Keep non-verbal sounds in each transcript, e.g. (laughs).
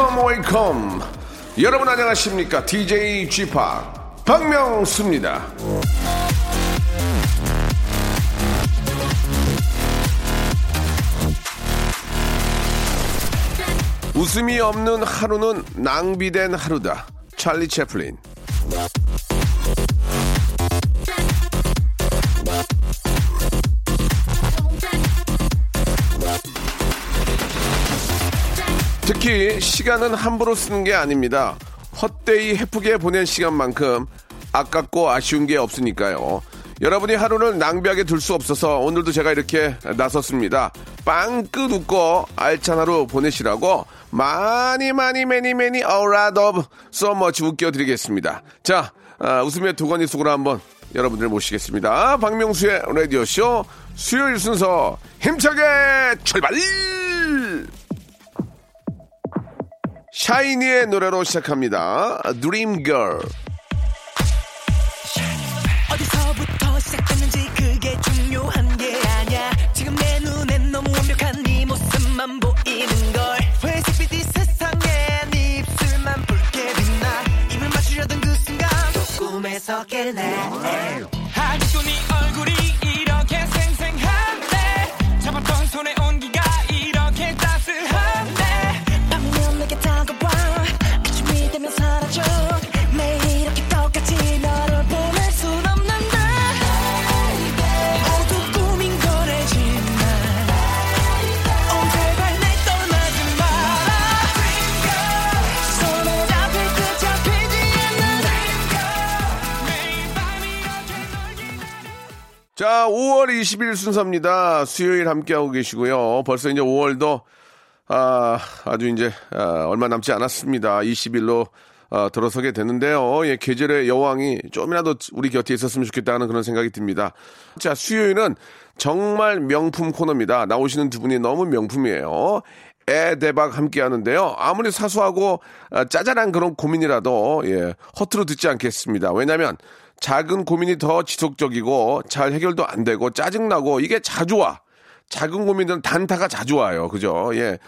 Wake up wake up 여러분 안녕하십니까? DJ G-Park 박명수입니다. 웃음이 없는 하루는 낭비된 하루다. 찰리 채플린 특히 시간은 함부로 쓰는 게 아닙니다. 헛되이 해프게 보낸 시간만큼 아깝고 아쉬운 게 없으니까요. 여러분이 하루를 낭비하게 둘 수 없어서 오늘도 제가 이렇게 나섰습니다. 빵끝 웃고 알찬 하루 보내시라고 많이 많이 매니 매니 어라더 much 웃겨드리겠습니다. 자, 아, 웃음의 두건이 속으로 한번 여러분들 모시겠습니다. 박명수의 라디오쇼 수요일 순서 힘차게 출발! 샤이니의 노래로 시작합니다. Dream Girl. 어디서부터 시작됐는지 그게 중요한 게 아니야 지금 내 눈엔 너무 완벽한 네 모습만 보이는 걸 회색빛이 세상에 네 입술만 붉게 빛나 입을 맞추려던 그 순간 또 꿈에서 깰래 자, 5월 20일 순서입니다. 수요일 함께하고 계시고요. 벌써 이제 5월도, 아, 아주 이제, 아, 얼마 남지 않았습니다. 20일로 아, 들어서게 되는데요. 예, 계절의 여왕이 좀이라도 우리 곁에 있었으면 좋겠다는 그런 생각이 듭니다. 자, 수요일은 정말 명품 코너입니다. 나오시는 두 분이 너무 명품이에요. 애 대박 함께 하는데요. 아무리 사소하고 아, 짜잘한 그런 고민이라도 예, 허투루 듣지 않겠습니다. 왜냐하면 작은 고민이 더 지속적이고 잘 해결도 안 되고 짜증나고 이게 자주 와. 작은 고민들은 단타가 자주 와요. 그죠? 예.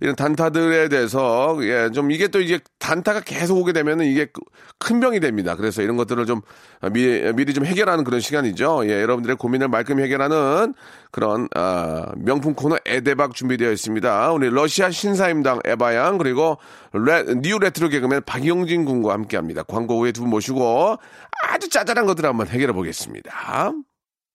이런 단타들에 대해서, 예, 좀 이게 또 이게 단타가 계속 오게 되면은 이게 큰 병이 됩니다. 그래서 이런 것들을 좀 미, 미리 좀 해결하는 그런 시간이죠. 예, 여러분들의 고민을 말끔히 해결하는 그런, 아, 명품 코너 에데박 준비되어 있습니다. 우리 러시아 신사임당 에바양, 그리고 레, new 레트로 개그맨 박영진 군과 함께 합니다. 광고 후에 두 분 모시고 아주 짜잘한 것들을 한번 해결해 보겠습니다.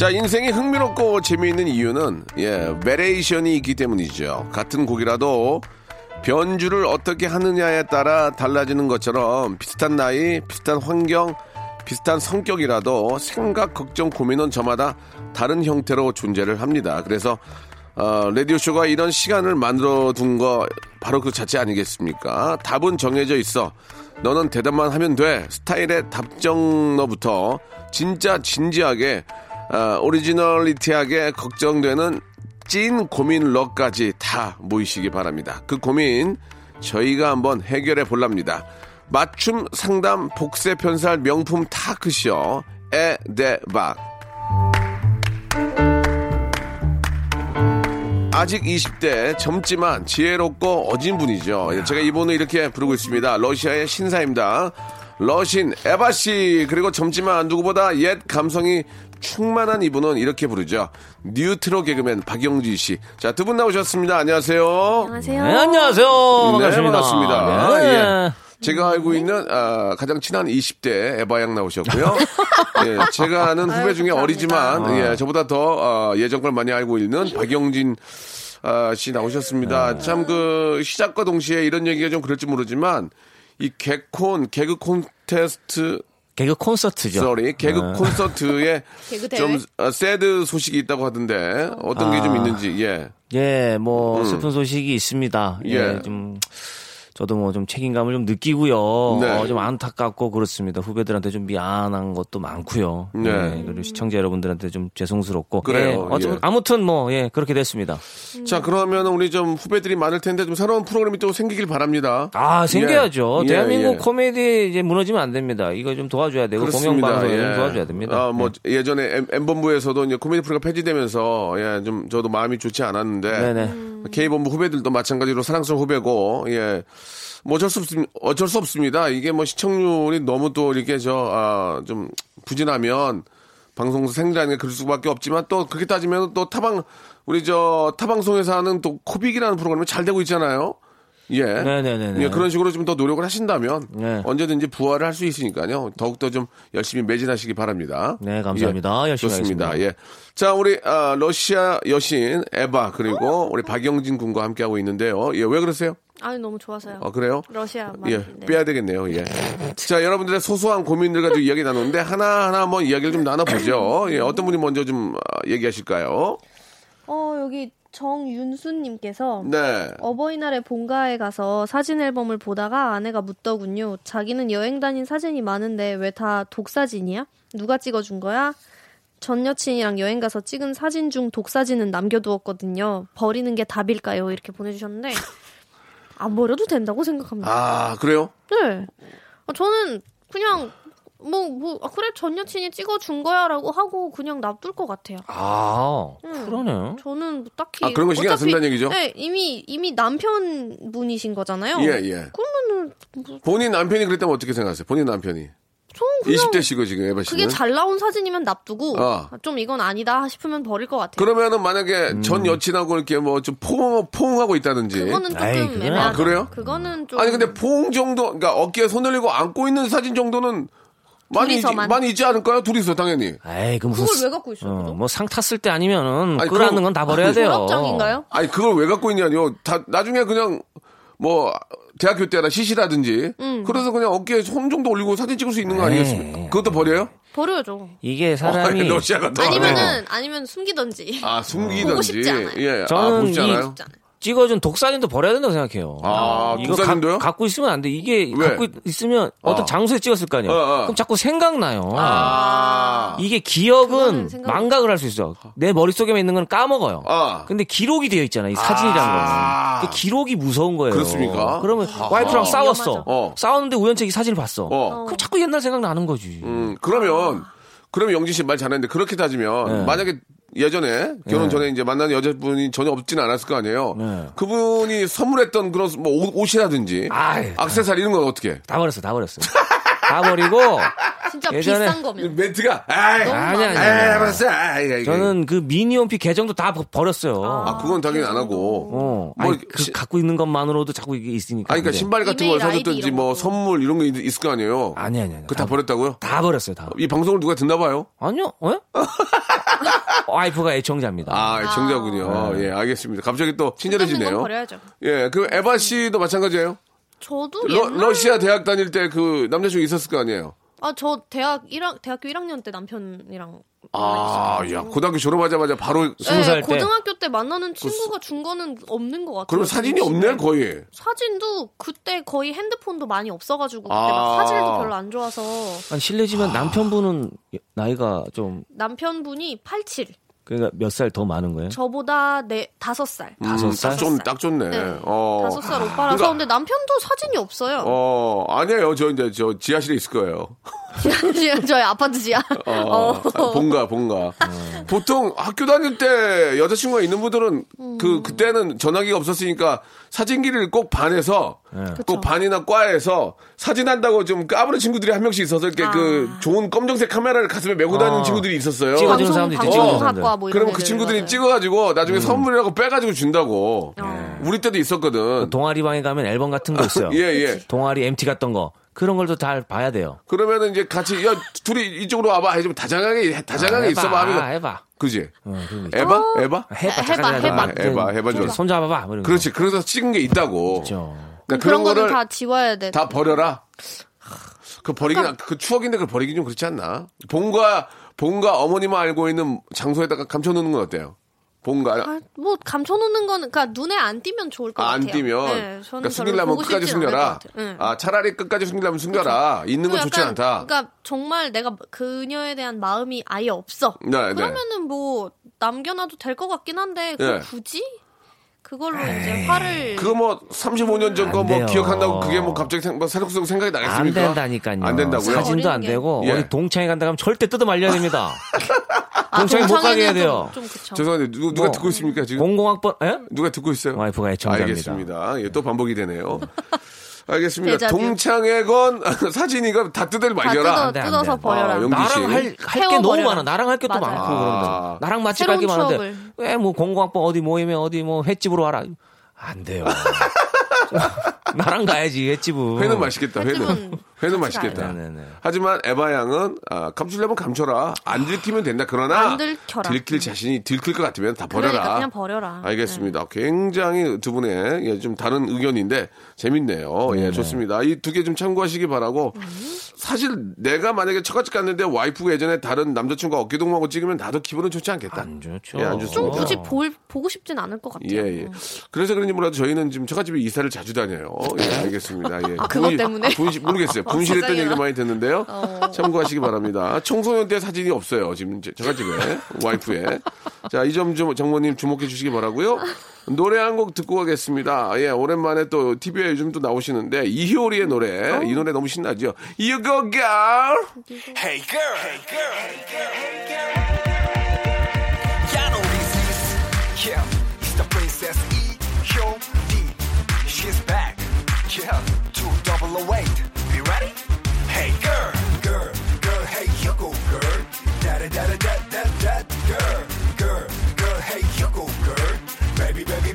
자, 인생이 흥미롭고 재미있는 이유는, 예, variation이 있기 때문이죠. 같은 곡이라도 변주를 어떻게 하느냐에 따라 달라지는 것처럼 비슷한 나이, 비슷한 환경, 비슷한 성격이라도 생각, 걱정, 고민은 저마다 다른 형태로 존재를 합니다. 그래서, 어, 라디오쇼가 이런 시간을 만들어 둔 거 바로 그 자체 아니겠습니까? 답은 정해져 있어. 너는 대답만 하면 돼. 스타일의 답정너부터 진짜 진지하게 아, 오리지널리티하게 걱정되는 찐 고민 럭까지 다 모이시기 바랍니다. 그 고민 저희가 한번 해결해 볼랍니다. 맞춤 상담 복세 편살 명품 타크쇼 에데박 아직 20대 젊지만 지혜롭고 어진 분이죠. 제가 이분을 이렇게 부르고 있습니다. 러시아의 신사입니다. 러신 에바 씨 그리고 젊지만 누구보다 옛 감성이 충만한 이분은 이렇게 부르죠. 뉴트로 개그맨 박영지 씨. 자, 두 분 나오셨습니다. 안녕하세요. 안녕하세요. 네, 안녕하세요 네, 반갑습니다, 반갑습니다. 네. 예. 제가 알고 있는 아, 가장 친한 20대 에바 양 나오셨고요. (laughs) 예, 제가 아는 후배 중에 어리지만 예, 저보다 더 어, 예전 걸 많이 알고 있는 박영진 아, 씨 나오셨습니다. 참 그 시작과 동시에 이런 얘기가 좀 그럴지 모르지만 이 개콘 개그 콘테스트 개그 콘서트죠. sorry 개그 네. 콘서트에? (laughs) 좀 어, sad 소식이 있다고 하던데 어떤 게좀 아. 있는지 예. 예, 뭐 음. 슬픈 소식이 있습니다. 예, 예. 좀 저도 뭐 좀 책임감을 좀 느끼고요. 네. 어, 좀 안타깝고 그렇습니다. 후배들한테 좀 미안한 것도 많고요. 네. 예, 그리고 시청자 여러분들한테 좀 죄송스럽고. 그래요. 예, 예. 아무튼 뭐 예, 그렇게 됐습니다. 자 그러면 우리 좀 후배들이 많을 텐데 좀 새로운 프로그램이 또 생기길 바랍니다. 아, 생겨야죠. 예, 대한민국 예. 코미디 이제 무너지면 안 됩니다. 이거 좀 도와줘야 되고 공영방송 좀 도와줘야 됩니다. 아, 뭐 예. 예전에 M, M본부에서도 이제 코미디 프로가 폐지되면서 예, 좀 저도 마음이 좋지 않았는데 네네. K본부 후배들도 마찬가지로 사랑스러운 후배고 예. 뭐 어쩔 수 없습 어쩔 수 없습니다. 이게 뭐 시청률이 너무 또 이렇게 저 아 좀 부진하면 방송 생리라는 게 그럴 수밖에 없지만 또 그렇게 따지면 또 타방 우리 저 타방송에서 하는 또 코빅이라는 프로그램이 잘 되고 있잖아요. 예. 네네네네. 예, 그런 식으로 좀 더 노력을 하신다면 네. 언제든지 부활을 할 수 있으니까요. 더욱더 좀 열심히 매진하시기 바랍니다. 네, 감사합니다. 열심히 좋습니다. 하겠습니다. 예. 자, 우리 아, 러시아 여신 에바 그리고 우리 박영진 군과 함께 하고 있는데요. 예, 왜 그러세요? 아니 너무 좋아서요. 아, 그래요? 러시아 예. 빼야 되겠네요. 예. 자, 여러분들의 소소한 고민들 가지고 이야기 나누는데 하나 하나 한번 이야기를 좀 나눠보죠. 예, 어떤 분이 먼저 좀 아, 얘기하실까요? 어 여기 정윤수님께서 네. 어버이날에 본가에 가서 사진 앨범을 보다가 아내가 묻더군요. 자기는 여행 다닌 사진이 많은데 왜 다 독사진이야? 누가 찍어준 거야? 전 여친이랑 여행 가서 찍은 사진 중 독사진은 남겨두었거든요. 버리는 게 답일까요? 이렇게 보내주셨는데 안 버려도 된다고 생각합니다. 아, 그래요? 네. 어, 저는 그냥 뭐, 뭐, 아, 그래, 전 여친이 찍어준 거야 라고 하고 그냥 놔둘 것 같아요. 아, 음. 그러네. 저는 뭐 딱히. 아, 그런 거 신경 안 쓴다는 얘기죠? 네, 이미, 이미 남편 분이신 거잖아요. 예, 예. 그러면은, 뭐, 본인 남편이 그랬다면 어떻게 생각하세요? 본인 남편이. 그냥 20대시고 지금 에바 씨는. 그게 잘 나온 사진이면 놔두고, 어. 아, 좀 이건 아니다 싶으면 버릴 것 같아요. 그러면은 만약에 전 여친하고 이렇게 뭐 좀 포옹, 포옹하고 있다든지. 그거는 조금 애매하죠. 아, 그래요? 그거는 좀. 아니 근데 포옹 정도, 그러니까 어깨에 손 올리고 안고 있는 사진 정도는 많이 있, 둘이서만. 많이 있지 않을까요? 둘이서 당연히. 에이, 그 무슨. 그걸 왜 갖고 있어요? 어, 그거? 뭐상 탔을 때 아니면은 아니, 끌어안는 건 다 버려야 돼요. 졸업장인가요? 아니 그걸 왜 갖고 있냐뇨. 다 나중에 그냥 뭐 대학교 때나 시시라든지. 음. 그래서 그냥 어깨에 손 정도 올리고 사진 찍을 수 있는 거 아니겠습니까? 에이. 그것도 버려요? 버려야죠. 이게 사람이 아, 러시아가 더 아니면은, 아니면 숨기던지. 아 숨기던지. 보고 싶지 않아요. 예. 아 저는 보고 싶지 이- 않아요? 찍어준 독사진도 버려야 된다고 생각해요. 아, 이거 독사진도요? 가, 갖고 있으면 안 돼. 이게 왜? 갖고 있- 있으면 어떤 어. 장소에 찍었을 거 아니에요. 어, 어. 그럼 자꾸 생각나요. 아. 이게 기억은 생각- 망각을 할 수 있어. 내 머릿속에만 있는 건 까먹어요. 아. 근데 기록이 되어 있잖아요. 이 사진이라는 아. 거는. 그 기록이 무서운 거예요. 그렇습니까? 그러면 와이프랑 어, 싸웠어. 어. 싸웠는데 우연찮게 이 사진을 봤어. 어. 그럼 자꾸 옛날 생각 나는 거지. 음, 그러면, 그러면 영진 씨 말 잘했는데, 그렇게 따지면, 네. 만약에 예전에, 결혼 전에 이제 만난 여자분이 전혀 없지는 않았을 거 아니에요? 네. 그분이 선물했던 그런 뭐 옷, 옷이라든지, 아이, 악세사리 이런 건 어떻게? 다 버렸어, 다 버렸어. (laughs) 다 버리고 진짜 예전에 비싼 거면. 멘트가, 아이, 너무 아니, 아니, 아이, 아니. 알았어, 아이, 아이, 저는 그 미니홈피 계정도 다 버- 버렸어요. 아, 그건 당연히 안 하고. 어, 뭐, 아니, 그 시- 갖고 있는 것만으로도 자꾸 이게 있으니까. 아니, 그러니까 근데. 신발 같은 걸 사줬든지 뭐 거. 선물 이런 거 있- 있을 거 아니에요? 아니, 아니, 아니. 그거 다 버렸다고요? 다 버렸어요, 다. 이 방송을 누가 듣나 봐요? 아니요, 어? (laughs) 와이프가 애청자입니다. 아, 정자군요. 예, 알겠습니다. 갑자기 또건 친절해지네요. 버려야죠. 예, 그 에바 씨도 마찬가지예요? 저도 러, 옛날 러시아 대학 다닐 때 그 남자친구 있었을 거 아니에요? 아, 저 대학 1학, 대학교 1학년 때 남편이랑. 아, 야, 고등학교 졸업하자마자 바로 스무 살 때. 고등학교 때 만나는 친구가 준 거는 없는 것 같아요. 그럼 사진이 없네 거의. 사진도 그때 거의 핸드폰도 많이 없어가지고 그때 아. 막 사진도 별로 안 좋아서 아니, 실례지만 남편분은 나이가 좀, 남편분이 87 그러니까 몇 살 더 많은 거예요? 저보다 네 다섯 살 다섯 음, 살? 딱, 좋, 딱 좋네. 네. 어. 다섯 살 오빠라서 그러니까- 근데 남편도 사진이 없어요. 어, 아니에요. 저 이제 저 지하실에 있을 거예요. 저희 아파트 지하. 어, 아, 본가, 본가. 보통 학교 다닐 때 여자친구가 있는 분들은 음. 그, 그때는 전화기가 없었으니까 사진기를 꼭 반에서 꼭 반이나 과에서 사진한다고 좀 까부는 친구들이 한 명씩 있어서 이렇게 그 좋은 검정색 카메라를 가슴에 메고 다니는 아. 친구들이 있었어요. 찍어주는 방송 사람도 있죠, 방송 찍어주는 학과 뭐 이런 그러면 그 친구들이 맞아요. 찍어가지고 나중에 선물이라고 빼가지고 준다고. 어. 우리 때도 있었거든. 동아리 방에 가면 앨범 같은 거 있어요. 예, 예. 동아리 MT 갔던 거. 그런 걸도 잘 봐야 돼요. 그러면은 이제 같이 야 둘이 이쪽으로 와봐 해주면 다정하게 다정하게 아, 있어봐 해봐, 하면 해봐. 그지? 어, 거 있죠. 에바? 에바? 해봐, 해봐, 해봐. 해봐. 아, 해봐, 해봐 줘. 손 잡아봐. 뭐 이런 거. 그렇지. 그래서 찍은 게 있다고. 그렇죠. 그러니까 그런 그런 거를 다 지워야 돼. 다 버려라. 그 버리긴 그 추억인데 그걸 버리긴 좀 그렇지 않나? 본가 본가 어머니만 알고 있는 장소에다가 감춰놓는 건 어때요? 본가 아, 뭐 감춰놓는 거는 그러니까 눈에 안 띄면 좋을 것 아, 안 같아요. 띄면 네, 저는 그러니까 숨기려면 끝까지 숨겨라. 네. 아 차라리 끝까지 숨기려면 숨겨라. 있는 건그 좋지 않다. 그러니까 정말 내가 그녀에 대한 마음이 아예 없어. 네, 네. 그러면은 뭐 남겨놔도 될 것 같긴 한데 네. 굳이 그걸로 이제 화를 그거 뭐 35년 전거안 뭐. 기억한다고 그게 뭐 갑자기 생, 뭐 새록새록 생각이 안 나겠습니까? 된다니까요. 안 된다고요? 사진도 안. 되고 예. 어디 동창회 간다 하면 절대 뜯어 말려야 됩니다. (laughs) 아, 동창회 못 가게 해야 돼요. 좀, 좀 그쵸. 죄송한데 누, 누가 뭐, 듣고 있습니까 지금? 공공학번 예? 누가 듣고 있어요? 와이프가 애청자입니다. 알겠습니다. 예, 또 반복이 되네요. 알겠습니다. 데자뷰. 동창회건 (laughs) 사진이건 다 뜯을 다 말려라. 뜯어, 뜯어서 돼. 버려라. 아. 나랑 할할게 너무. 많아. 나랑 할 게 또. 많고 그런데 아. 나랑 맛집 갈게 많은데. 왜 뭐 공공학번 어디 모임에 어디 뭐 횟집으로 와라. 안 돼요. (laughs) 나랑 가야지 횟집은. 회는 맛있겠다. 회는 횟집은 회는 맛있겠다. 네네네. 하지만 에바 양은 아, 감추려면 감춰라. 안 들키면 된다. 그러나 안 들켜라. 들킬 자신이 들킬 것 같으면 다 버려라. 그러니까 그냥 버려라. 알겠습니다. 굉장히 두 분의 예, 좀 다른 의견인데 재밌네요. 예, 좋습니다. 이 두 개 좀 참고하시기 바라고. 사실 내가 만약에 처갓집 갔는데 와이프가 예전에 다른 남자친구가 어깨동무하고 찍으면 나도 기분은 좋지 않겠다. 안 좋죠. 예, 안 좋습니다. 좀 굳이 볼, 보고 싶진 않을 것 같아요. 예, 예. 그래서 그런지 몰라도 저희는 지금 처갓집에 이사를 자주 다녀요. 예, 알겠습니다. 예. 아, (laughs) 그것 때문에? 분실, 모르겠어요. 분실했던. 얘기를 많이 듣는데요. 어. 참고하시기 바랍니다. 청소년 때 사진이 없어요. 지금 제- 처갓집에. 와이프에. 자, 이 점좀 정모님 주목해 주시기 바라고요 노래 한 곡 듣고 가겠습니다. 예, 오랜만에 또 TV에 요즘 또 나오시는데 이효리의 노래. 어. 이 노래 너무 신나죠? You go girl. Hey girl, hey girl, hey girl, hey girl. Yeah, no, this is yeah, it's the princess E. Hyun-hee. She's back. Yeah, two double await. Hey girl, girl, girl, hey you go girl. Da da da da da da girl, girl, girl, hey you go girl. Baby, baby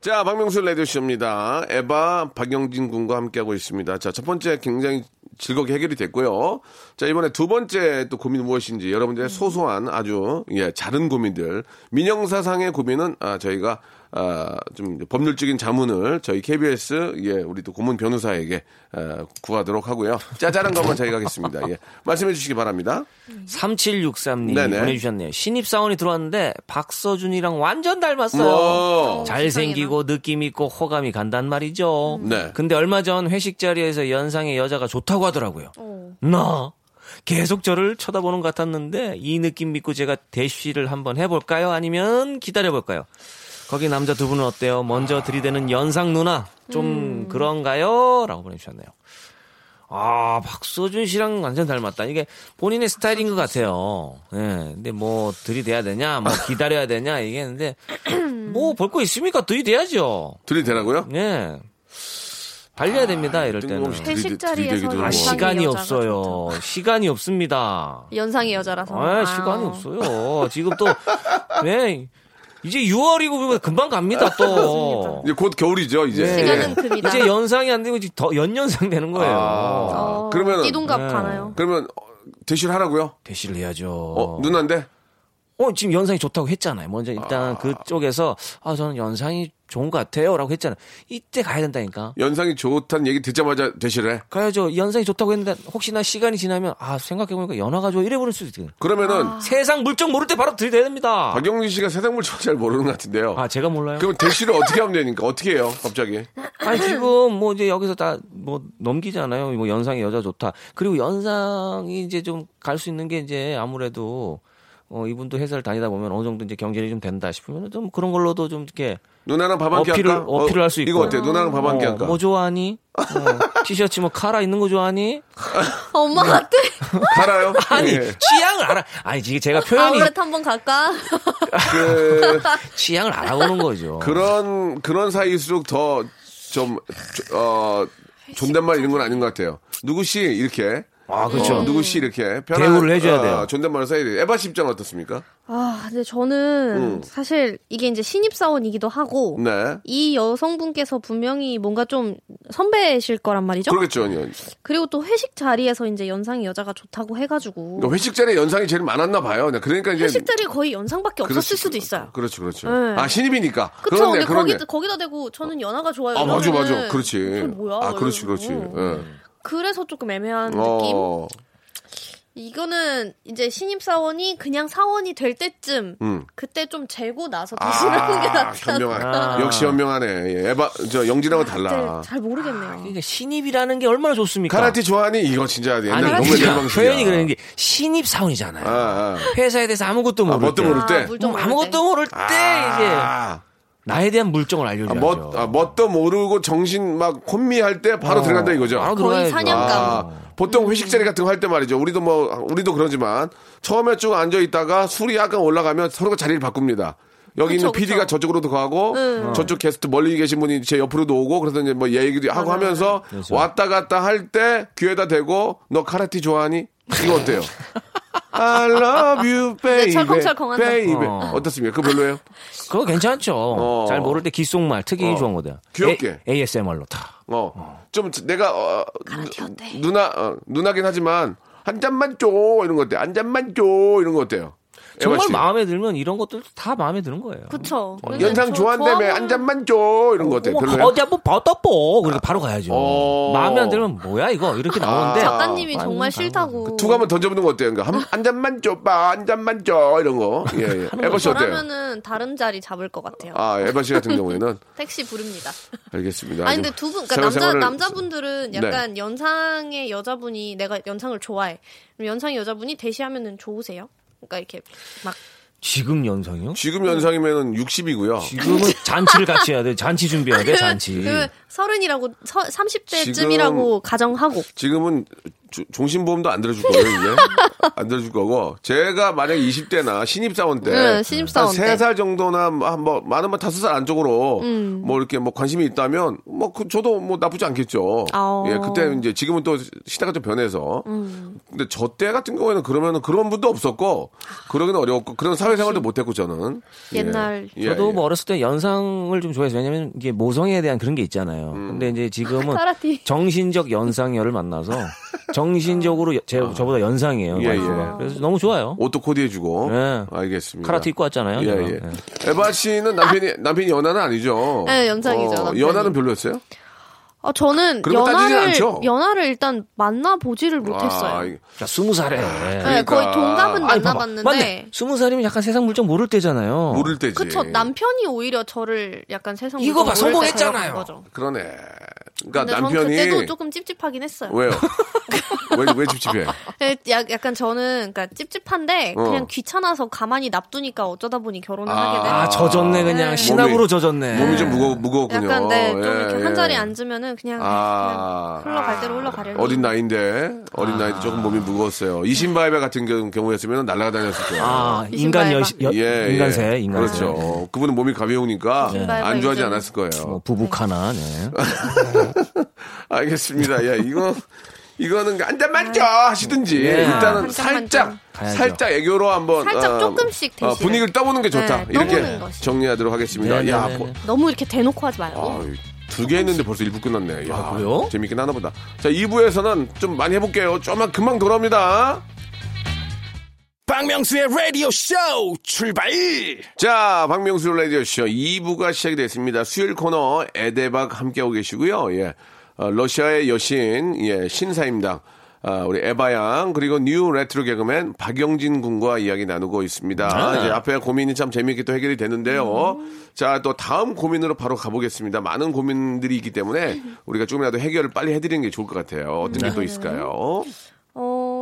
자, 박명수 레디오쇼입니다. 에바 박영진 군과 함께하고 있습니다. 자, 첫 번째 굉장히 즐겁게 해결이 됐고요. 자, 이번에 두 번째 또 고민은 무엇인지 여러분들의 소소한 아주, 예, 작은 고민들. 민영사상의 고민은, 아, 저희가, 아, 좀 법률적인 자문을 저희 KBS, 예, 우리 또 고문 변호사에게, 아, 구하도록 하고요. 짜잘한 것만 저희가 하겠습니다. 예. 말씀해 주시기 바랍니다. 3763님이 네네. 보내주셨네요. 신입사원이 들어왔는데 박서준이랑 완전 닮았어요. 뭐, 잘생기고 느낌 있고 호감이 간단 말이죠. 네. 근데 얼마 전 회식 자리에서 연상의 여자가 좋다고 하더라고요. 어. 나 계속 저를 쳐다보는 것 같았는데 이 느낌 믿고 제가 대쉬를 한번 해볼까요? 아니면 기다려볼까요? 거기 남자 두 분은 어때요? 먼저 들이대는 연상 누나 좀 그런가요? 라고 보내주셨네요. 아, 박서준 씨랑 완전 닮았다. 이게 본인의 스타일인 것 같아요. 예. 근데 뭐 들이대야 되냐, 뭐 (laughs) 기다려야 되냐, 이게 근데 뭐 볼 거 있습니까? 들이대야죠. 들이대라고요? 예. 달려야 됩니다, 이럴 때는. 회식 자리에서 아, 시간이 없어요. 시간이 없습니다. 연상의 여자라서. 아, 아. 시간이 없어요. 지금 또, (laughs) 네. 이제 6월이고 금방 갑니다, 또. 이제 곧 겨울이죠, 이제. 네. 시간은 금이다. 이제 연상이 안 되고 이제 더 연연상 되는 거예요. 어, 그러면은- 띠동갑 네. 가나요? 그러면 어, 대시를 하라고요? 대시를 해야죠. 어, 누나인데? 어, 지금 연상이 좋다고 했잖아요. 먼저 일단 그쪽에서, 아, 저는 연상이 좋은 것 같아요. 라고 했잖아요. 이때 가야 된다니까. 연상이 좋다는 얘기 듣자마자 대시를 해. 가야죠. 연상이 좋다고 했는데, 혹시나 시간이 지나면, 아, 생각해보니까 연하가 좋아. 이래 버릴 수도 있거든. 그러면은 세상 물정 모를 때 바로 들이대야 됩니다. 박영진 씨가 세상물 잘 모르는 것 같은데요. 아, 제가 몰라요? 그럼 대시를 어떻게 하면 되니까? 어떻게 해요, 갑자기? 아니 지금 뭐 이제 여기서 다 뭐 넘기잖아요. 뭐 연상이 여자 좋다. 그리고 연상이 이제 좀 갈 수 있는 게 이제 아무래도 어, 이분도 회사를 다니다 보면 어느 정도 이제 경쟁이 좀 된다 싶으면 좀 그런 걸로도 좀 이렇게 누나랑 밥 한 끼 어필을 할까? 어필을 할 수 있고. 이거 어때? 누나랑 밥 한 끼 어, 할까? 뭐 좋아하니? 어, 티셔츠 뭐 카라 있는 거 좋아하니? (laughs) 엄마 같아. (laughs) 갈아요? 아니 예. 취향을 알아. 아니 이게 제가 표현이 아울렛 한번 갈까? 그, (laughs) 취향을 알아보는 거죠. 그런, 그런 사이일수록 더 좀, 어, 존댓말 이런 건 아닌 것 같아요. 누구 씨, 이렇게. 아 그렇죠. 어, 누구 씨, 이렇게. 대우를 해줘야 돼요. 존댓말을 써야 돼요. 에바 씨 입장은 어떻습니까? 아, 근데 저는 음. 사실 이게 이제 신입 사원이기도 하고 네. 이 여성분께서 분명히 뭔가 좀 선배실 거란 말이죠. 그러겠죠. 아니요. 그리고 또 회식 자리에서 이제 연상이 여자가 좋다고 해가지고 그러니까 회식 자리에 연상이 제일 많았나 봐요. 네, 그러니까 이제. 회식 자리에 거의 연상밖에 없었을 그렇지. 수도 있어요. 그렇죠, 그렇죠. 네. 아, 신입이니까. 그렇네, 근데. 거기, 거기다 대고 저는 연하가 좋아요. 아, 맞아, 맞아. 그렇지. 뭐야? 아, 그렇지, 그렇지. 예. 그래서 조금 애매한 느낌. 어, 이거는 이제 신입 사원이 그냥 사원이 될 때쯤 음. 그때 좀 재고 나서 다시라는 게 아, 낫지 않나. 현명하네. 아. 역시 현명하네. 예, 에바, 저, 영진하고 달라. 네, 잘 모르겠네요. 이게 신입이라는 게 얼마나 좋습니까? 카라티 좋아하니? 이거 진짜 옛날 아니, 너무 옛날. 표현이 그러는 게 신입 사원이잖아요. 아, 아. 회사에 대해서 아무것도 모를 뭣도 때. 모를 때. 아, 아무것도 때. 모를 때 이제 아, 나에 대한 물정을 아, 알려줘야죠. 뭣, 아, 뭣도 모르고 정신 막 혼미할 때 바로 어, 들어간다 이거죠. 바로 거의. 사냥감. 아, 보통 회식 자리 같은 거 할 때 말이죠. 우리도 뭐, 우리도 그러지만 처음에 쭉 앉아 있다가 술이 약간 올라가면 서로가 자리를 바꿉니다. 여기 그쵸, 있는 PD가 그쵸. 저쪽으로도 가고 저쪽 게스트 멀리 계신 분이 제 옆으로도 오고 그래서 이제 뭐 얘기도 하고 하면서 그렇죠. 왔다 갔다 할 때 귀에다 대고 너 카라티 좋아하니? 이거 어때요? (laughs) I love you, baby. 철컹철컹한다. baby. 어. 어떻습니까? 그 별로예요? 그거 괜찮죠. 어. 잘 모를 때 귓속말 특히 어. 좋은 거다. 귀엽게. A, ASMR로 다. 어. 좀 내가 어, 누나 어, 누나긴 하지만 한 잔만 줘 이런 거 어때? 한 잔만 줘 이런 거 어때요? 정말 씨. 마음에 들면 이런 것들 다 마음에 드는 거예요. 그쵸. 어, 연상 좋아한다며 한 잔만 줘 이런 거 어때? 어, 별로야? 어디 한번 받아보. 그렇게 바로 가야죠. 어. 마음에 안 들면 뭐야 이거 이렇게 나오는데 아. 작가님이 아, 정말 아, 싫다고. 투 한번 던져보는 거 어때요? 그러니까 한, 한 잔만 줘봐 한 잔만 줘 이런 거. 예, 예. (laughs) 에바 씨 어때요? 저라면은 다른 자리 잡을 것 같아요. 아 에바 씨 같은 경우에는 (laughs) 택시 부릅니다. 알겠습니다. 아니 근데 두 분, 그러니까 남자 생활생활을- 네. 남자분들은 약간 연상의 여자분이 내가 연상을 좋아해. 그럼 연상의 여자분이 대시하면은 좋으세요? 그러니까 이렇게 막 지금 연상이요? 지금 연상이면은 60이고요. 지금은 잔치를 같이 해야 돼. 잔치 준비해야 돼. 잔치. 그러면 서른이라고 서, 30대쯤이라고 가정하고 지금은 주- 종신보험도 안 들어줄 거예요, 이제. (laughs) 안 들어줄 거고. 제가 만약에 20대나 신입사원 때. 네, 신입사원 때. 3살 정도나, 한 뭐, 많으면 5살 안쪽으로. 음. 뭐 이렇게 뭐 관심이 있다면, 뭐, 그, 저도 뭐 나쁘지 않겠죠. 아. 예, 그때 이제 지금은 또 시대가 좀 변해서. 음. 근데 저 때 같은 경우에는 그러면은 그런 분도 없었고, 그러기는 어려웠고, 그런 사회생활도 못했고, 저는. 예. 옛날 예, 저도 예. 뭐 어렸을 때 연상을 좀 좋아해서 왜냐면 이게 모성애에 대한 그런 게 있잖아요. 음. 근데 이제 지금은. 정신적 연상녀를 만나서 정신적으로 여- 제, 저보다 연상이에요. 아. 예. 예. 그래서 너무 좋아요. 옷도 코디해주고. 네. 알겠습니다. 카라티 입고 왔잖아요. 예. 예. 네. 에바 씨는 남편이, 남편이 연하는 아니죠? 네, 연상이죠, 남편이. 연하는 별로였어요? 어, 저는 연하를? 연하를 일단 만나 보지를 아, 못했어요. 이- 자, 스무 살에. 네, 그러니까. 거의 동갑은 아니. 만나봤는데. 스무 살이면 약간 세상 물정 모를 때잖아요. 모를 때지. 그쵸 남편이 오히려 저를 약간 세상 이거 봐, 물정 모를 때 성공했잖아요. 그러네. 그러니까 전 남편이 그때도 조금 찝찝하긴 했어요. 왜요? (laughs) 왜, 왜 찝찝해? 예, 약- 약간 저는 그러니까 찝찝한데 어. 그냥 귀찮아서 가만히 놔두니까 어쩌다 보니 결혼을 아. 하게 되는 아, 젖었네, 그냥. 네. 신압으로 젖었네. 몸이 좀 무거, 무거웠군요. 약간 네, 좀 예, 이렇게 예. 한 자리에 앉으면은 그냥, 아. 그냥 흘러갈 대로 흘러가려니. 어린 나이인데, 어린 나이도 조금 몸이 무거웠어요. 이신바이베 같은 경우- 경우였으면 날아다녔을 거예요. 아, 인간 바이바. 여시, 여, 예, 인간새, 예. 인간새. 그렇죠. 그분은 몸이 가벼우니까 안 좋아하지 않았을 거예요. 뭐, 부부카나, 네. (laughs) (laughs) 알겠습니다. 야, 이거, 이거는 한 잔만 줘! 하시든지. 네. 일단은 한 잔만 살짝, 좀. 가야죠. 살짝 애교로 한번. 살짝 어, 조금씩 어. 분위기를 떠보는 게 좋다. 네, 이렇게. 정리하도록 하겠습니다. 네, 야, 네, 네, 보- 네. 너무 이렇게 대놓고 하지 말고. 두개 했는데 벌써 1부 끝났네. 야, 아, 그래요? 재밌긴 하나 보다. 자, 2부에서는 좀 많이 해볼게요. 좀만 금방 돌아옵니다. 박명수의 라디오 쇼 출발 자, 박명수 라디오 쇼 2부가 시작이 됐습니다. 수요일 코너 에데박 함께하고 계시고요. 예. 어, 러시아의 여신, 예, 신사임당. 아, 우리 에바양 그리고 new retro 개그맨 박영진 군과 이야기 나누고 있습니다. 이제 앞에 고민이 참 재미있게 또 해결이 되는데요. 자, 또 다음 고민으로 바로 가보겠습니다. 많은 고민들이 있기 때문에 우리가 조금이라도 해결을 빨리 해드리는 게 좋을 것 같아요. 어떤 게 또 있을까요?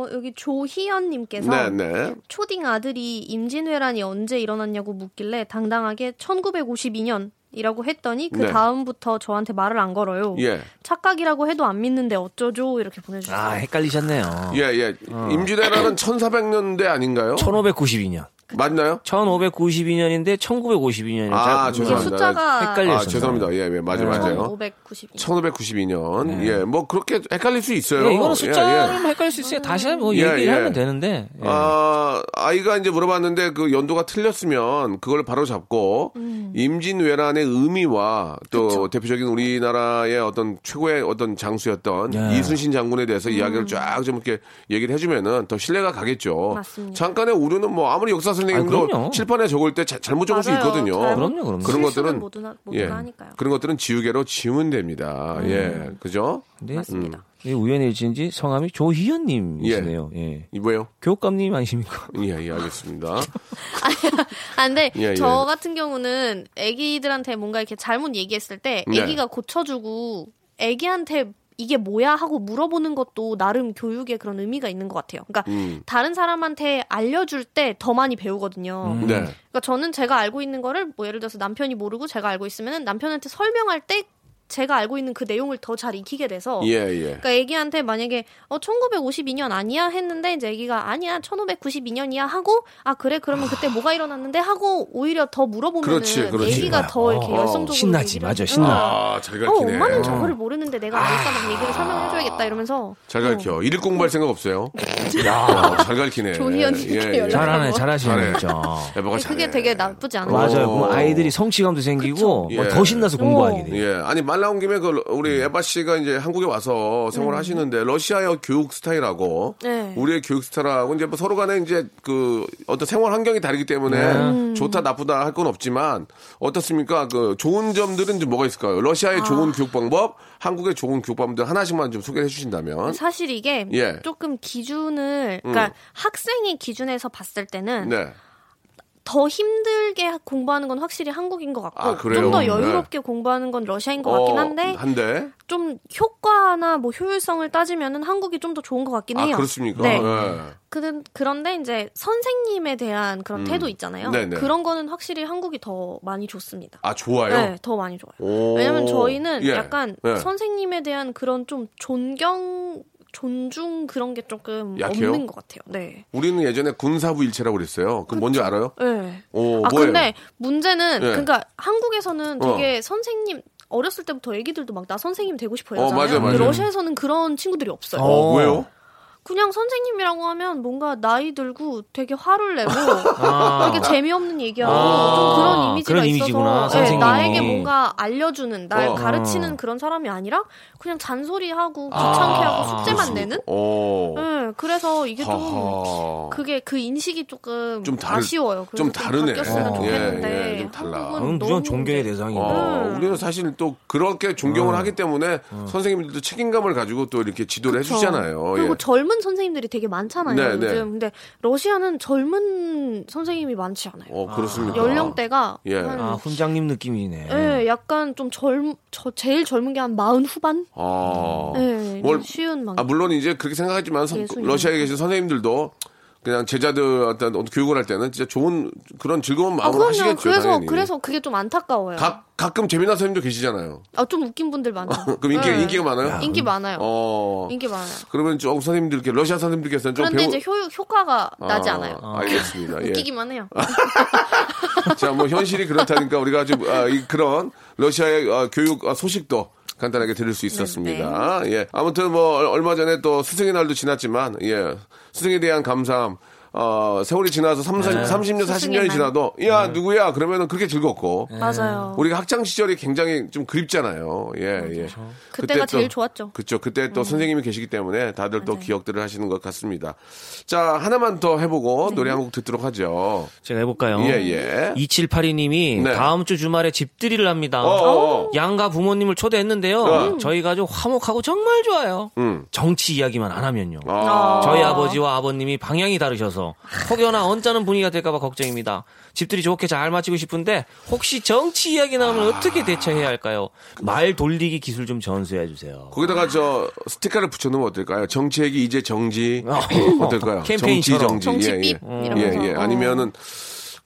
어, 여기 조희연님께서 네, 네. 초딩 아들이 임진왜란이 언제 일어났냐고 묻길래 당당하게 1952년 이라고 했더니 그 네. 다음부터 저한테 말을 안 걸어요. 예. 착각이라고 해도 안 믿는데 어쩌죠? 이렇게 보내주셨어요. 아, 헷갈리셨네요. 예, 예. 임진왜란은 1400년대 아닌가요? 1592년. 맞나요? 1592년인데 1952년이에요. 아, 이게 죄송합니다. 숫자가 헷갈렸어요. 아, 죄송합니다. 예, 예, 맞아요, 네. 맞아요. 1592년. 1592년. 예, 뭐 그렇게 헷갈릴 수 있어요. 예, 이거는 예, 숫자는 예. 뭐 헷갈릴 수 있어요. 다시 한번 뭐 예, 얘기를 예. 하면 되는데. 예. 아, 아이가 이제 물어봤는데 그 연도가 틀렸으면 그걸 바로 잡고 음. 임진왜란의 의미와 또 대표적인 우리나라의 어떤 최고의 어떤 장수였던 네. 이순신 장군에 대해서 이야기를 쫙 좀 이렇게 얘기를 해주면은 더 신뢰가 가겠죠. 음. 맞습니다. 잠깐의 오류는 뭐 아무리 역사 아, 선생님도. 칠판에 적을 때 자- 잘못 적을 수 맞아요. 있거든요. 잘못- 그럼요, 그럼요. 그런 것들은 모두나, 모두나 예, 하니까요. 그런 것들은 지우개로 지우면 됩니다. 예, 그죠? 근데 맞습니다. 이 우연일지인지 성함이 조희연님이시네요. 예. 이거요? 교육감님 아니십니까? 예, 예, 알겠습니다. (laughs) 아, 근데 예, 예. 저 같은 경우는 애기들한테 뭔가 이렇게 잘못 얘기했을 때 네. 애기가 고쳐주고 애기한테 이게 뭐야 하고 물어보는 것도 나름 교육에 그런 의미가 있는 것 같아요. 그러니까 음. 다른 사람한테 알려줄 때 더 많이 배우거든요. 네. 그러니까 저는 제가 알고 있는 거를 뭐 예를 들어서 남편이 모르고 제가 알고 있으면 남편한테 설명할 때 제가 알고 있는 그 내용을 더 잘 익히게 돼서 예, 예. 그러니까 애기한테 만약에 어 1952년 아니야 했는데 이제 애기가 아니야 1592년이야 하고 아 그래 그러면 그때 뭐가 일어났는데 하고 오히려 더 물어보면은 그렇지, 그렇지. 애기가 더 이렇게 어, 열성적으로 신나지, 맞아. 신나. 아, 잘 어, 가르치네. 엄마는 저거를 모르는데 내가 알까 막 얘기를 설명해 줘야겠다 이러면서 잘 가르쳐. 일일 공부할 생각 없어요. (laughs) 야, 잘 가르치네. 조희연님께 연락- 잘하네, 잘하고. 잘하시네, 잘해. 진짜. 에버가 그게 잘해. 되게 나쁘지 않아요. 맞아요. 어. 아이들이 성취감도 생기고. 뭐더 예. 신나서 공부하게 돼요. 예, 아니 말 나온 김에 그 우리 에바 씨가 이제 한국에 와서 생활을 하시는데 러시아의 교육 스타일하고 네. 우리의 교육 스타일하고 이제 뭐 서로 간에 이제 그 어떤 생활 환경이 다르기 때문에 좋다 나쁘다 할 건 없지만 어떻습니까? 그 좋은 점들은 좀 뭐가 있을까요? 러시아의 좋은 교육 방법, 한국의 좋은 교육 방법들 하나씩만 좀 소개해 주신다면. 사실 이게 예. 조금 기준을 그러니까 학생의 기준에서 봤을 때는 네. 더 힘들게 공부하는 건 확실히 한국인 것 같고 아, 그래요? 좀더 네. 여유롭게 공부하는 건 러시아인 것 같긴 한데 어, 한데. 좀 효과나 뭐 효율성을 따지면은 한국이 좀 더 좋은 것 같긴 아, 해요. 그렇습니까? 네. 예. 그, 그런데 이제 선생님에 대한 그런 태도 있잖아요. 음. 네네. 그런 거는 확실히 한국이 더 많이 좋습니다. 아, 좋아요. 네, 더 많이 좋아요. 오. 왜냐면 저희는 예. 약간 예. 선생님에 대한 그런 좀 존경, 존중 그런 게 조금 약해요? 없는 것 같아요. 네. 우리는 예전에 군사부 일체라고 그랬어요. 그 뭔지 알아요? 네. 오, 아 뭐예요? 근데 문제는 예. 그러니까 한국에서는 되게 선생님 어렸을 때부터 애기들도 막 나 선생님 되고 싶어 어, 근데 맞아요. 러시아에서는 그런 친구들이 없어요. 어, 왜요? 그냥 선생님이라고 하면 뭔가 나이 들고 되게 화를 내고 (laughs) 아. 되게 재미없는 얘기하고 아, 좀 그런 이미지가 그런 이미지구나, 있어서 네. 나에게 뭔가 알려주는 날 어. 가르치는 그런 사람이 아니라 그냥 잔소리하고 귀찮게 하고 숙제만 내는 어. 네, 그래서 이게 좀 하하. 그게 그 인식이 조금 좀 다르- 아쉬워요. 그래서 좀 다르네. 바뀌었으면 어. 좋겠는데 예, 예, 좀 달라. 무조건 너무 존경의 대상이고. 어, 음. 우리는 사실 또 그렇게 존경을 하기 때문에 선생님들도 책임감을 가지고 또 이렇게 지도를 그쵸. 해주잖아요. 그리고 예. 젊은 선생님들이 되게 많잖아요. 네, 요즘. 네. 근데 러시아는 젊은 선생님이 많지 않아요. 어, 그렇습니까? 연령대가 예. 한 아, 훈장님 느낌이네. 예, 약간 좀 젊, 저 제일 젊은 게 한 마흔 후반? 아. 예, 뭘- 쉬운 막. 아, 물론 이제 그렇게 생각하지만 선-. 러시아에 계신 선생님들도 그냥 제자들 어떤 어떤 교육을 할 때는 진짜 좋은 그런 즐거운 아, 마음으로 그럼요. 하시겠죠. 그래서, 당연히. 그래서 그게 좀 안타까워요. 가, 가끔 재미난 선생님도 계시잖아요. 아, 좀 웃긴 분들 많아요. (laughs) 그럼 인기, 예. 인기가 많아요? 인기 많아요. 어. 인기 많아요. 그러면 조금 선생님들 께, 러시아 선생님들께서는 좀 그런데 배우... 이제 효, 효과가 나지 아, 않아요. 알겠습니다. 예. 웃기기만 해요. (laughs) 자, 뭐 현실이 그렇다니까 우리가 좀 아, 이, 그런 러시아의 아, 교육 아, 소식도 간단하게 들을 수 있었습니다. 네, 예. 아무튼 뭐 얼- 얼마 전에 또 스승의 날도 지났지만 예. 스승에 대한 감사함 어, 세월이 지나서 30, 30년, 40년이 스승의 날. 지나도 야, 누구야? 그러면은 그렇게 즐겁고 맞아요. 우리가 학창 시절이 굉장히 좀 그립잖아요. 예, 예. 그때가 또- 제일 좋았죠. 그쵸. 그때 음. 또 선생님이 계시기 때문에 다들 또 맞아요. 기억들을 하시는 것 같습니다. 자, 하나만 더 해보고 노래 한 곡 듣도록 하죠. 제가 해볼까요? 예, 예. 2782님이 네. 다음 주 주말에 집들이를 합니다. 어, 어, 어. 양가 부모님을 초대했는데요. 어. 저희 가족 화목하고 정말 좋아요. 음. 정치 이야기만 안 하면요. 아. 저희 아버지와 아버님이 방향이 다르셔서 없어서 혹여나 언짢은 분위기가 될까봐 걱정입니다. 집들이 좋게 잘 마치고 싶은데 혹시 정치 이야기 나오면 어떻게 대처해야 할까요? 말 돌리기 기술 좀 전수해 주세요. 거기다가 저 스티커를 붙여놓으면 어떨까요? 정치 얘기 이제 정지 어떨까요? (laughs) 정치 캠페인처럼. 정지 정치 예, 삐 예. 이러면서. 예, 예. 어. 아니면은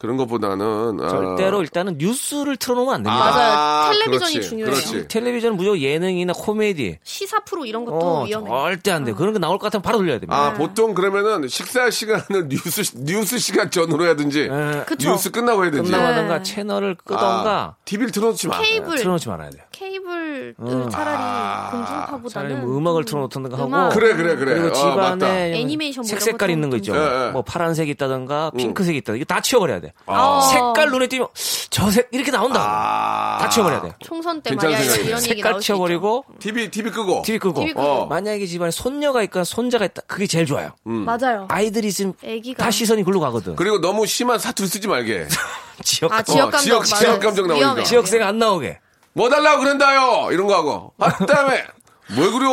그런 것보다는 아, 절대로 일단은 뉴스를 틀어놓으면 안 됩니다. 맞아요. 텔레비전이 그렇지, 중요해요. 그렇지. 텔레비전은 무조건 예능이나 코미디. 시사 프로 이런 것도 어, 위험해. 절대 안 돼. 그런 거 나올 것 같으면 바로 돌려야 됩니다. 아, 보통 그러면은 식사 시간을 (laughs) 뉴스 뉴스 시간 전으로 해야든지 예. 그쵸. 뉴스 끝나고 해야 되지. 끝나고 하든가 네. 채널을 끄던가 아, TV를 틀어놓지 마. 케이블 틀어놓지 말아야 돼요. 케이블 을 아, 차라리 공중파보다는 차라리 뭐 음악을 틀어놓던가 하고 음악. 그래 그래 그래. 그리고 어, 맞다. 집안에 애니메이션 뭐색 색깔 거 있는 거 있죠. 예, 예. 뭐 파란색이 있다든가 핑크색이 있다든가 이거 다 치워버려야 돼. 아. 색깔 눈에 띄면 저 색 이렇게 나온다. 아. 다 치워버려야 돼. 총선 때 생각이네. 이런 얘기 색깔 치워버리고 TV TV 끄고. TV 끄고. TV 끄고. 어. 만약에 집안에 손녀가 있거나 손자가 있다. 그게 제일 좋아요. 있죠. 맞아요. 아이들이 있으면 애기가 다 시선이 글로 가거든. 그리고 너무 심한 사투리 쓰지 말게. (laughs) 지역 아 지역 어, 감정 지역- 맞아요. 지역 감정 나오니까. 지역색 안 나오게. 뭐 달라고 그런다요 이런 거 하고. 아 그다음에 왜 그려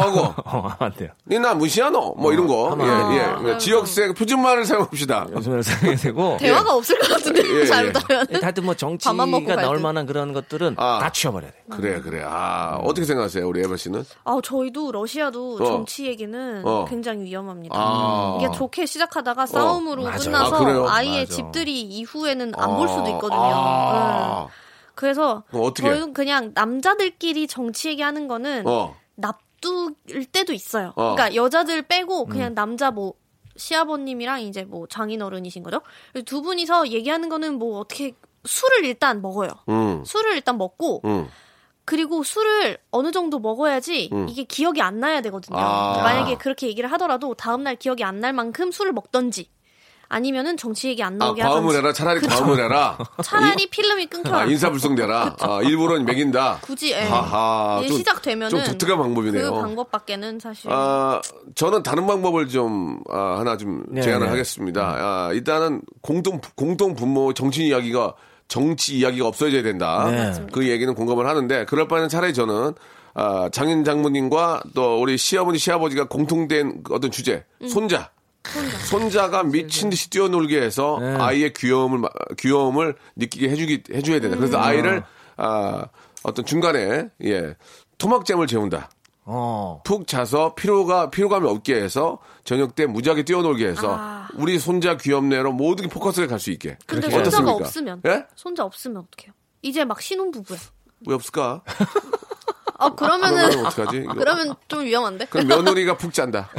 하고. (laughs) 어, 안 돼요. 니나 무시하노? 뭐 이런 거. 예, 예. 지역색 표준말을 사용합시다. 요즘에 생각이 (laughs) 되고. 대화가 없을 것 같은데 예, 예. 잘못하면 하여튼 뭐 밥만 먹고 정치가 갈 나올 듯. 만한 그런 것들은 아. 다 치워버려야 돼. 그래, 그래. 아, 어떻게 생각하세요, 우리 에바 씨는? 아 저희도 러시아도 어. 정치 얘기는 어. 굉장히 위험합니다. 아. 이게 좋게 시작하다가 싸움으로 맞아요. 끝나서 아? 아, 이의 맞아. 집들이 이후에는 안 볼 수도 있거든요. 아. 네. 그래서 어떻게? 저희는 그냥 남자들끼리 정치 얘기하는 거는 어. 납두일 때도 있어요. 어. 그러니까 여자들 빼고 음. 그냥 남자 뭐 시아버님이랑 이제 뭐 장인어른이신 거죠. 두 분이서 얘기하는 거는 뭐 어떻게 술을 일단 먹어요. 음. 술을 일단 먹고 음. 그리고 술을 어느 정도 먹어야지 이게 기억이 안 나야 되거든요. 아. 만약에 그렇게 얘기를 하더라도 다음날 기억이 안 날 만큼 술을 먹던지 아니면은 정치 얘기 안 아, 나오게 과음을 하던지 해라. 차라리 과음을 해라. 차라리 필름이 끊겨. 아, 인사불성대라. 아, 일부러 매긴다. 굳이 예. 하하. 좀- 시작되면은 좀 독특한 방법이네요. 그 방법밖에는 사실 아, 저는 다른 방법을 좀, 아, 하나 좀 네, 제안을 네. 하겠습니다. 아, 일단은 공동, 공동 분모 정치 이야기가, 정치 이야기가 없어져야 된다. 네. 그 얘기는 공감을 하는데, 그럴 바에는 차라리 저는, 아, 장인 장모님과 또 우리 시어머니, 시아버지가 공통된 그 어떤 주제, 손자. 손자. 가 미친 듯이 뛰어놀게 해서 네. 아이의 귀여움을, 마- 귀여움을 느끼게 해주기, 해줘야 된다. 그래서 아이를, 아, 어떤 중간에, 예, 토막잼을 재운다. 어. 푹 자서 피로가 피로감이 없게 해서 저녁 때 무지하게 뛰어놀게 해서 아. 우리 손자 귀엽네로 모든 게 포커스를 갈 수 있게. 근데 손자가 어떻습니까? 없으면 예? 손자 없으면 어떡해요? 이제 막 신혼 부부야. 왜 없을까? (laughs) 아 그러면은 그러면 어떡하지? 그러면 좀 위험한데. 그럼 며느리가 푹 잔다.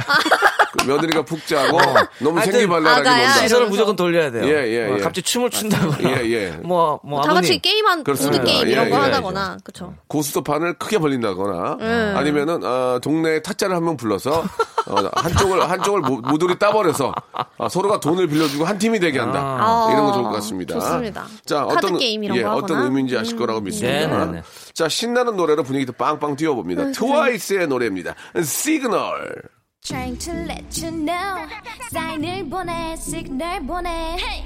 그 며느리가 푹 자고 너무 하여튼 생기발랄하게 논다. 시선을 무조건 돌려야 돼요. 예, 예, 어, 예. 갑자기 춤을 춘다거나. 예, 예. 뭐, 뭐, 다 같이. 게임한 그렇습니다. 보드 게임 이런 예, 거 예. 하다거나 그쵸. 고스톱판을 크게 벌린다거나 음. 아니면은 어, 동네에 타짜를 한 명 불러서 어, 한쪽을 한쪽을 모- 모조리 따버려서 어, 서로가 돈을 빌려주고 한 팀이 되게 한다. 아. 이런 거 좋을 것 같습니다. 좋습니다. 자, 카드 어떤 게임 이런 예, 거 어떤 하거나. 의미인지 아실 음. 거라고 믿습니다. 네, 네, 네. 자, 신나는 노래로 분위기 도 빵빵 띄워봅니다. 트와이스의 노래입니다. 시그널. Trying to let you know. 사인을 보내 시그널 보내.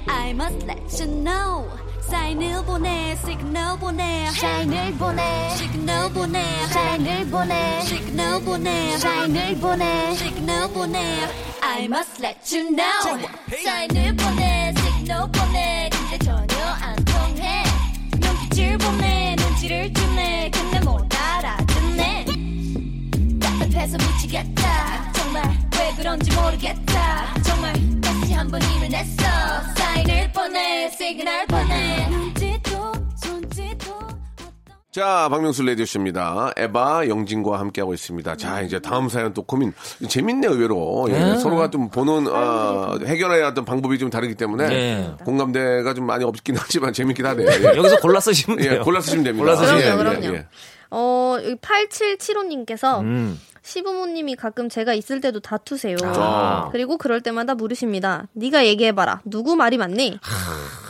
I must let you know. 사인을 보내 시그널 보내. 사인을 보내. 시그널 보내. 사인을 보내. 시그널 보내. 사인을 보내. 시그널 보내. I must let you know. 사인을 보내 시그널 보내. 근데 전혀 안 통해. 눈빛을 보내 눈치를 주네. 근데 못 해서 미치겠다 정말 왜 그런지 모르겠다 정말 다시 한번 힘을 냈어 사인을 보내 시그널 보내 눈짓도 손짓도 자, 박명수 레디오쇼입니다. 에바 영진과 함께하고 있습니다. 자, 이제 다음 사연 또 고민. 재밌네, 의외로. 예, 네. 서로가 좀 보는, 어, 해결해야 하던 방법이 좀 다르기 때문에 네. 공감대가 좀 많이 없긴 하지만 재밌긴 하네요. 예. 여기서 골라 쓰시면 예, 돼요. 골라 쓰시면 됩니다. 골라 쓰시면 예, 그럼요, 예, 그럼요. 예. 어, 여기 8775님께서 음. 시부모님이 가끔 제가 있을 때도 다투세요. 아. 그리고 그럴 때마다 물으십니다. 네가 얘기해봐라. 누구 말이 맞니?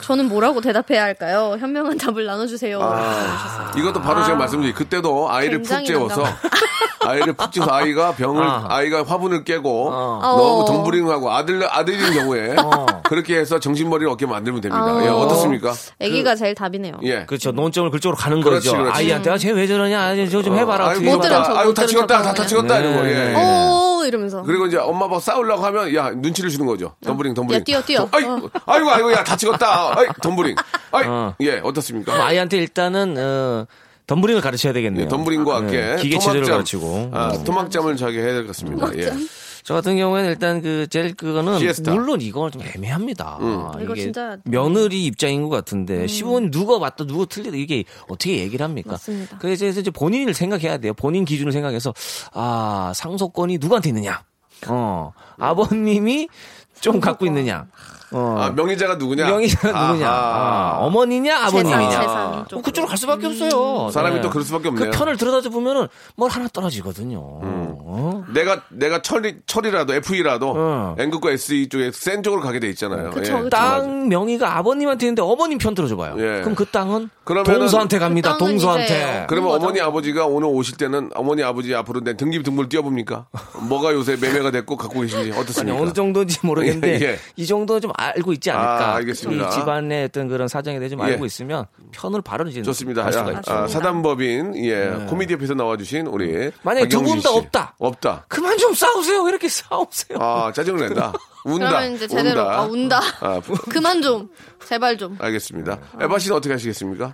저는 뭐라고 대답해야 할까요? 현명한 답을 나눠주세요. 아, 이것도 바로 제가 말씀드린 그때도 아이를 푹 재워서 (laughs) 아이를 푹 재워서 아이가 병을 아. 아이가 화분을 깨고 어. 너무 어. 덤브링하고 아들 아들인 경우에 그렇게 해서 정신머리를 얻게 만들면 됩니다. 어. 예, 어떻습니까? 아기가 제일 답이네요. 예. 그렇죠. 논점을 그쪽으로 가는 그렇지, 거죠. 그렇지. 아이한테 아, 쟤왜 저러냐? 저좀 해봐라. 못 들은 다 척, 못다 찍었다, 척다 하고 찍었다 그냥. 이러고. 예. 네. 예. 오, 어 이러면서. 그리고 이제 엄마 아빠 싸우려고 하면 야 눈치를 주는 거죠. 덤블링 덤블링. 야, 뛰어, 뛰어. 아이, 어. 아이고 아이고 야 다치겠다. 아이 덤블링. 아이 어. 예 어떻습니까? 아이한테 일단은 어, 덤블링을 가르쳐야 되겠네요. 예, 덤블링과 함께 네, 기계 체조를 가르치고. 아, 토막잠을 자게 해야 될 것 같습니다. 예. 저 같은 경우에는 일단 그 제일 그거는 시에스타. 물론 이건 좀 애매합니다. 음. 이거 진짜- 며느리 입장인 것 같은데 시부모님 누가 맞다 누가 틀리다 이게 어떻게 얘기를 합니까? 맞습니다. 그래서 이제 본인을 생각해야 돼요. 본인 기준을 생각해서 아 상속권이 누구한테 있느냐? 어 아버님이 좀 갖고 있느냐? 어 아 명의자가 누구냐? 명의자가 누구냐? 아하. 아, 어머니냐 아버님이냐? 재산, 재산 뭐 쪽으로. 그쪽으로 갈 수밖에 없어요. 사람이 네. 또 그럴 수밖에 없네요. 그 편을 들여다 보면은 뭘 하나 떨어지거든요. 어? 내가 내가 철이 철이라도 FE라도 어. N극과 SE 쪽에 센 쪽으로 가게 돼 있잖아요. 그쵸, 예. 그쵸. 땅 명의가 아버님한테 있는데 어머님 편 들어줘봐요. 예. 그럼 그 땅은 그러면은 동서한테 갑니다. 그 동서한테. 이제 그러면. 어머니 아버지가 오늘 오실 때는 어머니 아버지 앞으로 내 등기 등본을 띄워봅니까? 뭐가 요새 매매가 됐고 갖고 계신지 (laughs) 아니, 어떻습니까? 어느 정도인지 모르겠는데 (laughs) 예, 예. 이 정도 좀 알고 있지 않을까. 아, 알겠습니다. 이 집안의 어떤 그런 사정에 대해 좀 예. 알고 있으면 편을 바로 이제 좋습니다. 알 수가 야, 있죠. 아, 사단법인 예 코미디 옆에서 나와주신 우리 만약에 두 분다 씨. 없다. 없다. 그만 좀 싸우세요. 왜 이렇게 싸우세요? 아 짜증을 낸다. 운다. 그러면 이제 제대로 운다. 아, 운다. 아, 부- (laughs) 그만 좀 제발 좀. 알겠습니다. 에바 씨는 어떻게 하시겠습니까?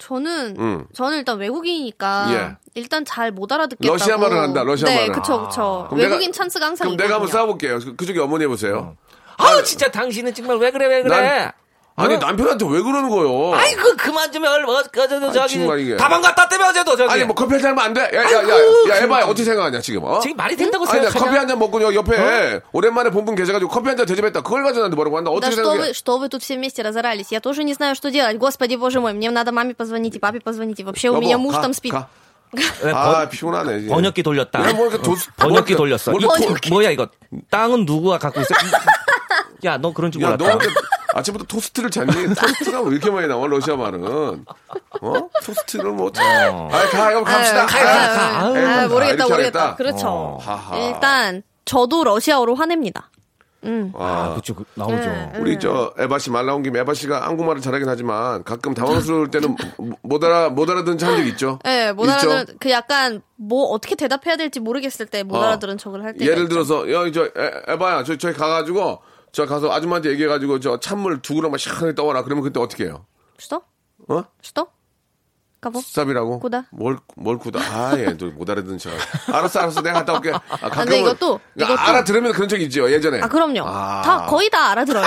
저는 음. 저는 일단 외국인이니까 예. 일단 잘 못 알아듣겠다고. 러시아 말을 한다. 러시아 네, 말을. 그쵸 그쵸. 그럼 외국인 내가- 찬스가 항상 그럼 내가 한번 있거든요. 싸워볼게요. 그- 그쪽에 어머니 해보세요. 아우 진짜 당신은 정말 왜 그래 왜 그래? 난- 아니 어? 남편한테 왜 그러는 거예요? 아이고 그만 좀 얼마 어제도 저기 정말 이게. 다방 갔다 때문에 어제도 저기 아니 뭐 커피 한잔 하면 안 돼? 야, 야, 야, 아이고, 야, 에바야 어떻게 생각하냐 지금? 어? 지금 말이 된다고 아니, 나 생각하냐? 커피 한 잔 먹고 여- 옆에 오랜만에 본 분 계셔가지고 커피 한 잔 대접했다. 그걸 가지고 나한테 뭐라고 한다. Да 어떻게 что 생각해? вы, что вы тут все вместе разорались? Я тоже не знаю, что делать. Господи, боже мой, мне надо маме позвонить и папе позвонить. И вообще у меня 여보, муж 가, там спит. 가. 네, 아 번- 피곤하네. 이제. 번역기 돌렸다. 야, 뭐 이렇게 도- 번역기 뭐 돌렸어. 뭐 이거 이렇게 뭐야 이거? 땅은 누구가 갖고 있어? 야, 너 그런 줄 야, 몰랐다. 너 아침부터 토스트를 잤니? 토스트가 왜 이렇게 많이 나와, 러시아 말은? 어? 토스트를 뭐. 아, 가, 그럼 갑시다. 가, 아유, 가, 가. 아유, 에이, 아유, 모르겠다, 모르겠다. 하겠다. 그렇죠. 어, 하하. 일단 저도 러시아어로 화냅니다. 아, 그쵸, 그- 나오죠. 네. 우리 저 에바 씨 말 나온 김에 에바 씨가 한국말을 잘하긴 하지만 가끔 당황스러울 때는 못 알아 못 알아듣는 한적 있죠. 네, 못 있죠? 알아들은 그 약간 뭐 어떻게 대답해야 될지 모르겠을 때못 어. 알아들은 척을 할 때. 예를 들어서 야저 에바야 저 저기 가가지고 저 가서 아줌마한테 얘기해가지고 저 찬물 두 그릇만 시원하게 떠와라. 그러면 그때 어떻게 해요? 수도? 어? 수도? 까보? 수삽이라고? 구다? 뭘, 뭘 구다? 아, 예, 또 못 알아듣는 척. 알았어, 알았어. 내가 갔다 올게. 아, 아 근데 이것도. 그러니까 이것도. 알아들으면 그런 적이 있죠, 예전에. 아, 그럼요. 아. 다, 거의 다 알아들어요.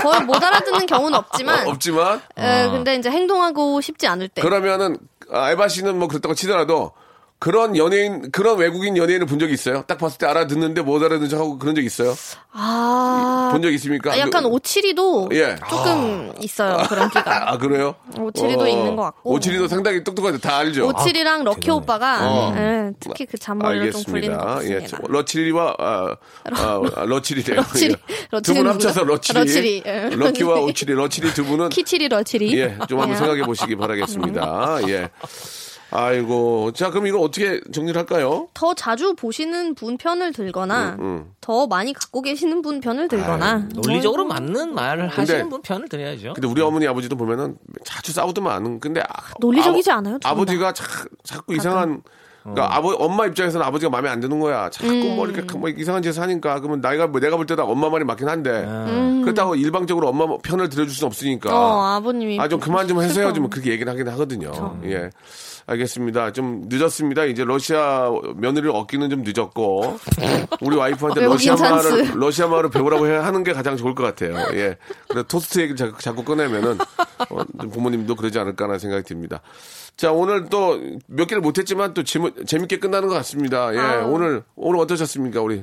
거의 못 알아듣는 경우는 없지만. 어, 없지만. 에, 아. 근데 이제 행동하고 싶지 않을 때. 그러면은, 아, 에바 씨는 뭐 그렇다고 치더라도 그런 연예인, 그런 외국인 연예인을 본적 있어요? 딱 봤을 때 알아듣는데 못 알아듣는 척하고 그런 적 있어요? 아. 본 적 있습니까? 아, 약간 그- 오칠이도 예. 조금 있어요 그런 (laughs) 끼가. 아, 그래요? 오칠이도 있는 것 같고. 오칠이도 상당히 똑똑한데 다 알죠? 오칠이랑 럭키 오빠가 어. 예, 특히 그 잔머리를 좀 굴리는 것 알겠습니다. 예, 같습니다. 러칠이와 아, 아, 러칠이래요. 러칠이, (laughs) 두 러칠이는 분 합쳐서? 러칠이, 러칠이, 예. 럭키와 오칠이, 러칠이 두 분은 (laughs) 키칠이 러칠이. 예, 좀 한번 예. 생각해 보시기 바라겠습니다. 예. 아이고, 자 그럼 이거 어떻게 정리를 할까요? 더 자주 보시는 분 편을 들거나 음. 더 많이 갖고 계시는 분 편을 들거나 논리적으로 뭐, 맞는 말을 하시는 분 편을 들어야죠. 근데 우리 어머니 아버지도 보면은 자주 싸우더만. 근데 아, 논리적이지 아버- 않아요. 아버지가 자, 자꾸 이상한 그러니까 아버 엄마 입장에서는 아버지가 마음에 안 드는 거야. 자꾸 음. 뭐 이렇게 뭐 이상한 짓을 하니까 그러면 나이가 뭐 내가 볼 때도 엄마 말이 맞긴 한데 음. 그렇다고 일방적으로 엄마 편을 들어줄 수는 없으니까. 어, 아버님이 아좀 그만 좀. 슬퍼. 좀 그렇게 얘기를 하긴 하거든요. 예. 알겠습니다. 좀 늦었습니다. 이제 러시아 며느리를 얻기는 좀 늦었고 우리 와이프한테 외국인 러시아 말을. 러시아 말을 배우라고 해- 하는 게 가장 좋을 것 같아요. 예. 그래서 토스트 얘기를 자꾸, 자꾸 꺼내면은 어, 좀 부모님도 그러지 않을까라는 생각이 듭니다. 자 오늘 또 몇 개를 못했지만 또 재미, 재밌게 끝나는 것 같습니다. 예. 오늘 오늘 어떠셨습니까 우리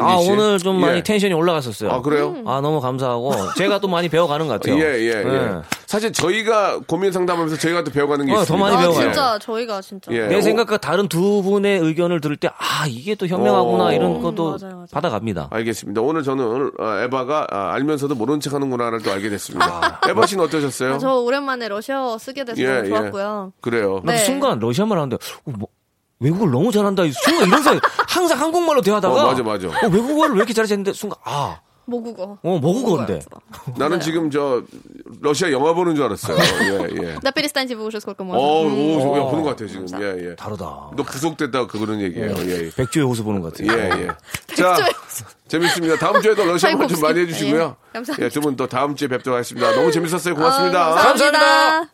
아, 씨? 오늘 좀 많이 예. 텐션이 올라갔었어요. 아 그래요? 아, 너무 감사하고 제가 또 많이 배워가는 것 같아요. 예, 예, 예. 네. 사실 저희가 고민 상담하면서 저희가 또 배워가는 게 어, 더 있습니다. 많이 아 배워가요. 진짜 저희가 진짜 예. 내 오. 생각과 다른 두 분의 의견을 들을 때, 아, 이게 또 현명하구나, 어. 이런 것도 음, 맞아요, 맞아요. 받아갑니다. 알겠습니다. 오늘 저는 어, 에바가 아, 알면서도 모른 척 하는구나를 또 알게 됐습니다. (laughs) 에바 씨는 어떠셨어요? 아, 저 오랜만에 러시아어 쓰게 돼서 예, 예. 좋았고요. 그래요. 나도 네. 순간 러시아말 하는데, 어, 뭐, 외국어를 너무 잘한다. 순간 이런 생각, 항상 한국말로 대하다가. 어, 맞아, 맞아. 어, 외국어를 왜 이렇게 잘했는데, 순간, 아, 모국어. 어, 모국어인데. 나는 지금 저 러시아 영화 보는 줄 알았어요. (laughs) 예, 예. 나 페리스탄지 보고 싶을 거 어, 뭐. 오, 음. 야, 보는 것 같아요, 지금. 예, 예. 다르다. 너 구속됐다, 그 그런 얘기예요. 예, 예. 백조의 호수 보는 것 같아요. 예, 예. 자, 재밌습니다. 다음 주에도 러시아 말좀 많이 해 주시고요. 예, 감사합니다. 예, 두분또 다음 주에 뵙도록 하겠습니다. 너무 재밌었어요. 고맙습니다. 어, 감사합니다.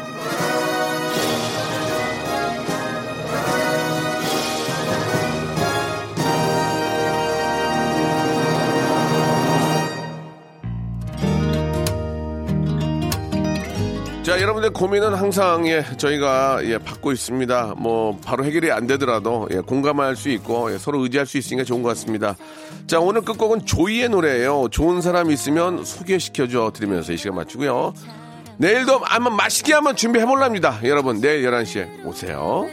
자, 여러분들 고민은 항상 예, 저희가 예, 받고 있습니다. 뭐 바로 해결이 안 되더라도 예, 공감할 수 있고 예, 서로 의지할 수 있으니까 좋은 것 같습니다. 자, 오늘 끝곡은 조이의 노래예요. 좋은 사람 있으면 소개시켜 줘 드리면서 이 시간 마치고요. 내일도 한번 맛있게 한번 준비해 볼랍니다. 여러분, 내일 11시에 오세요.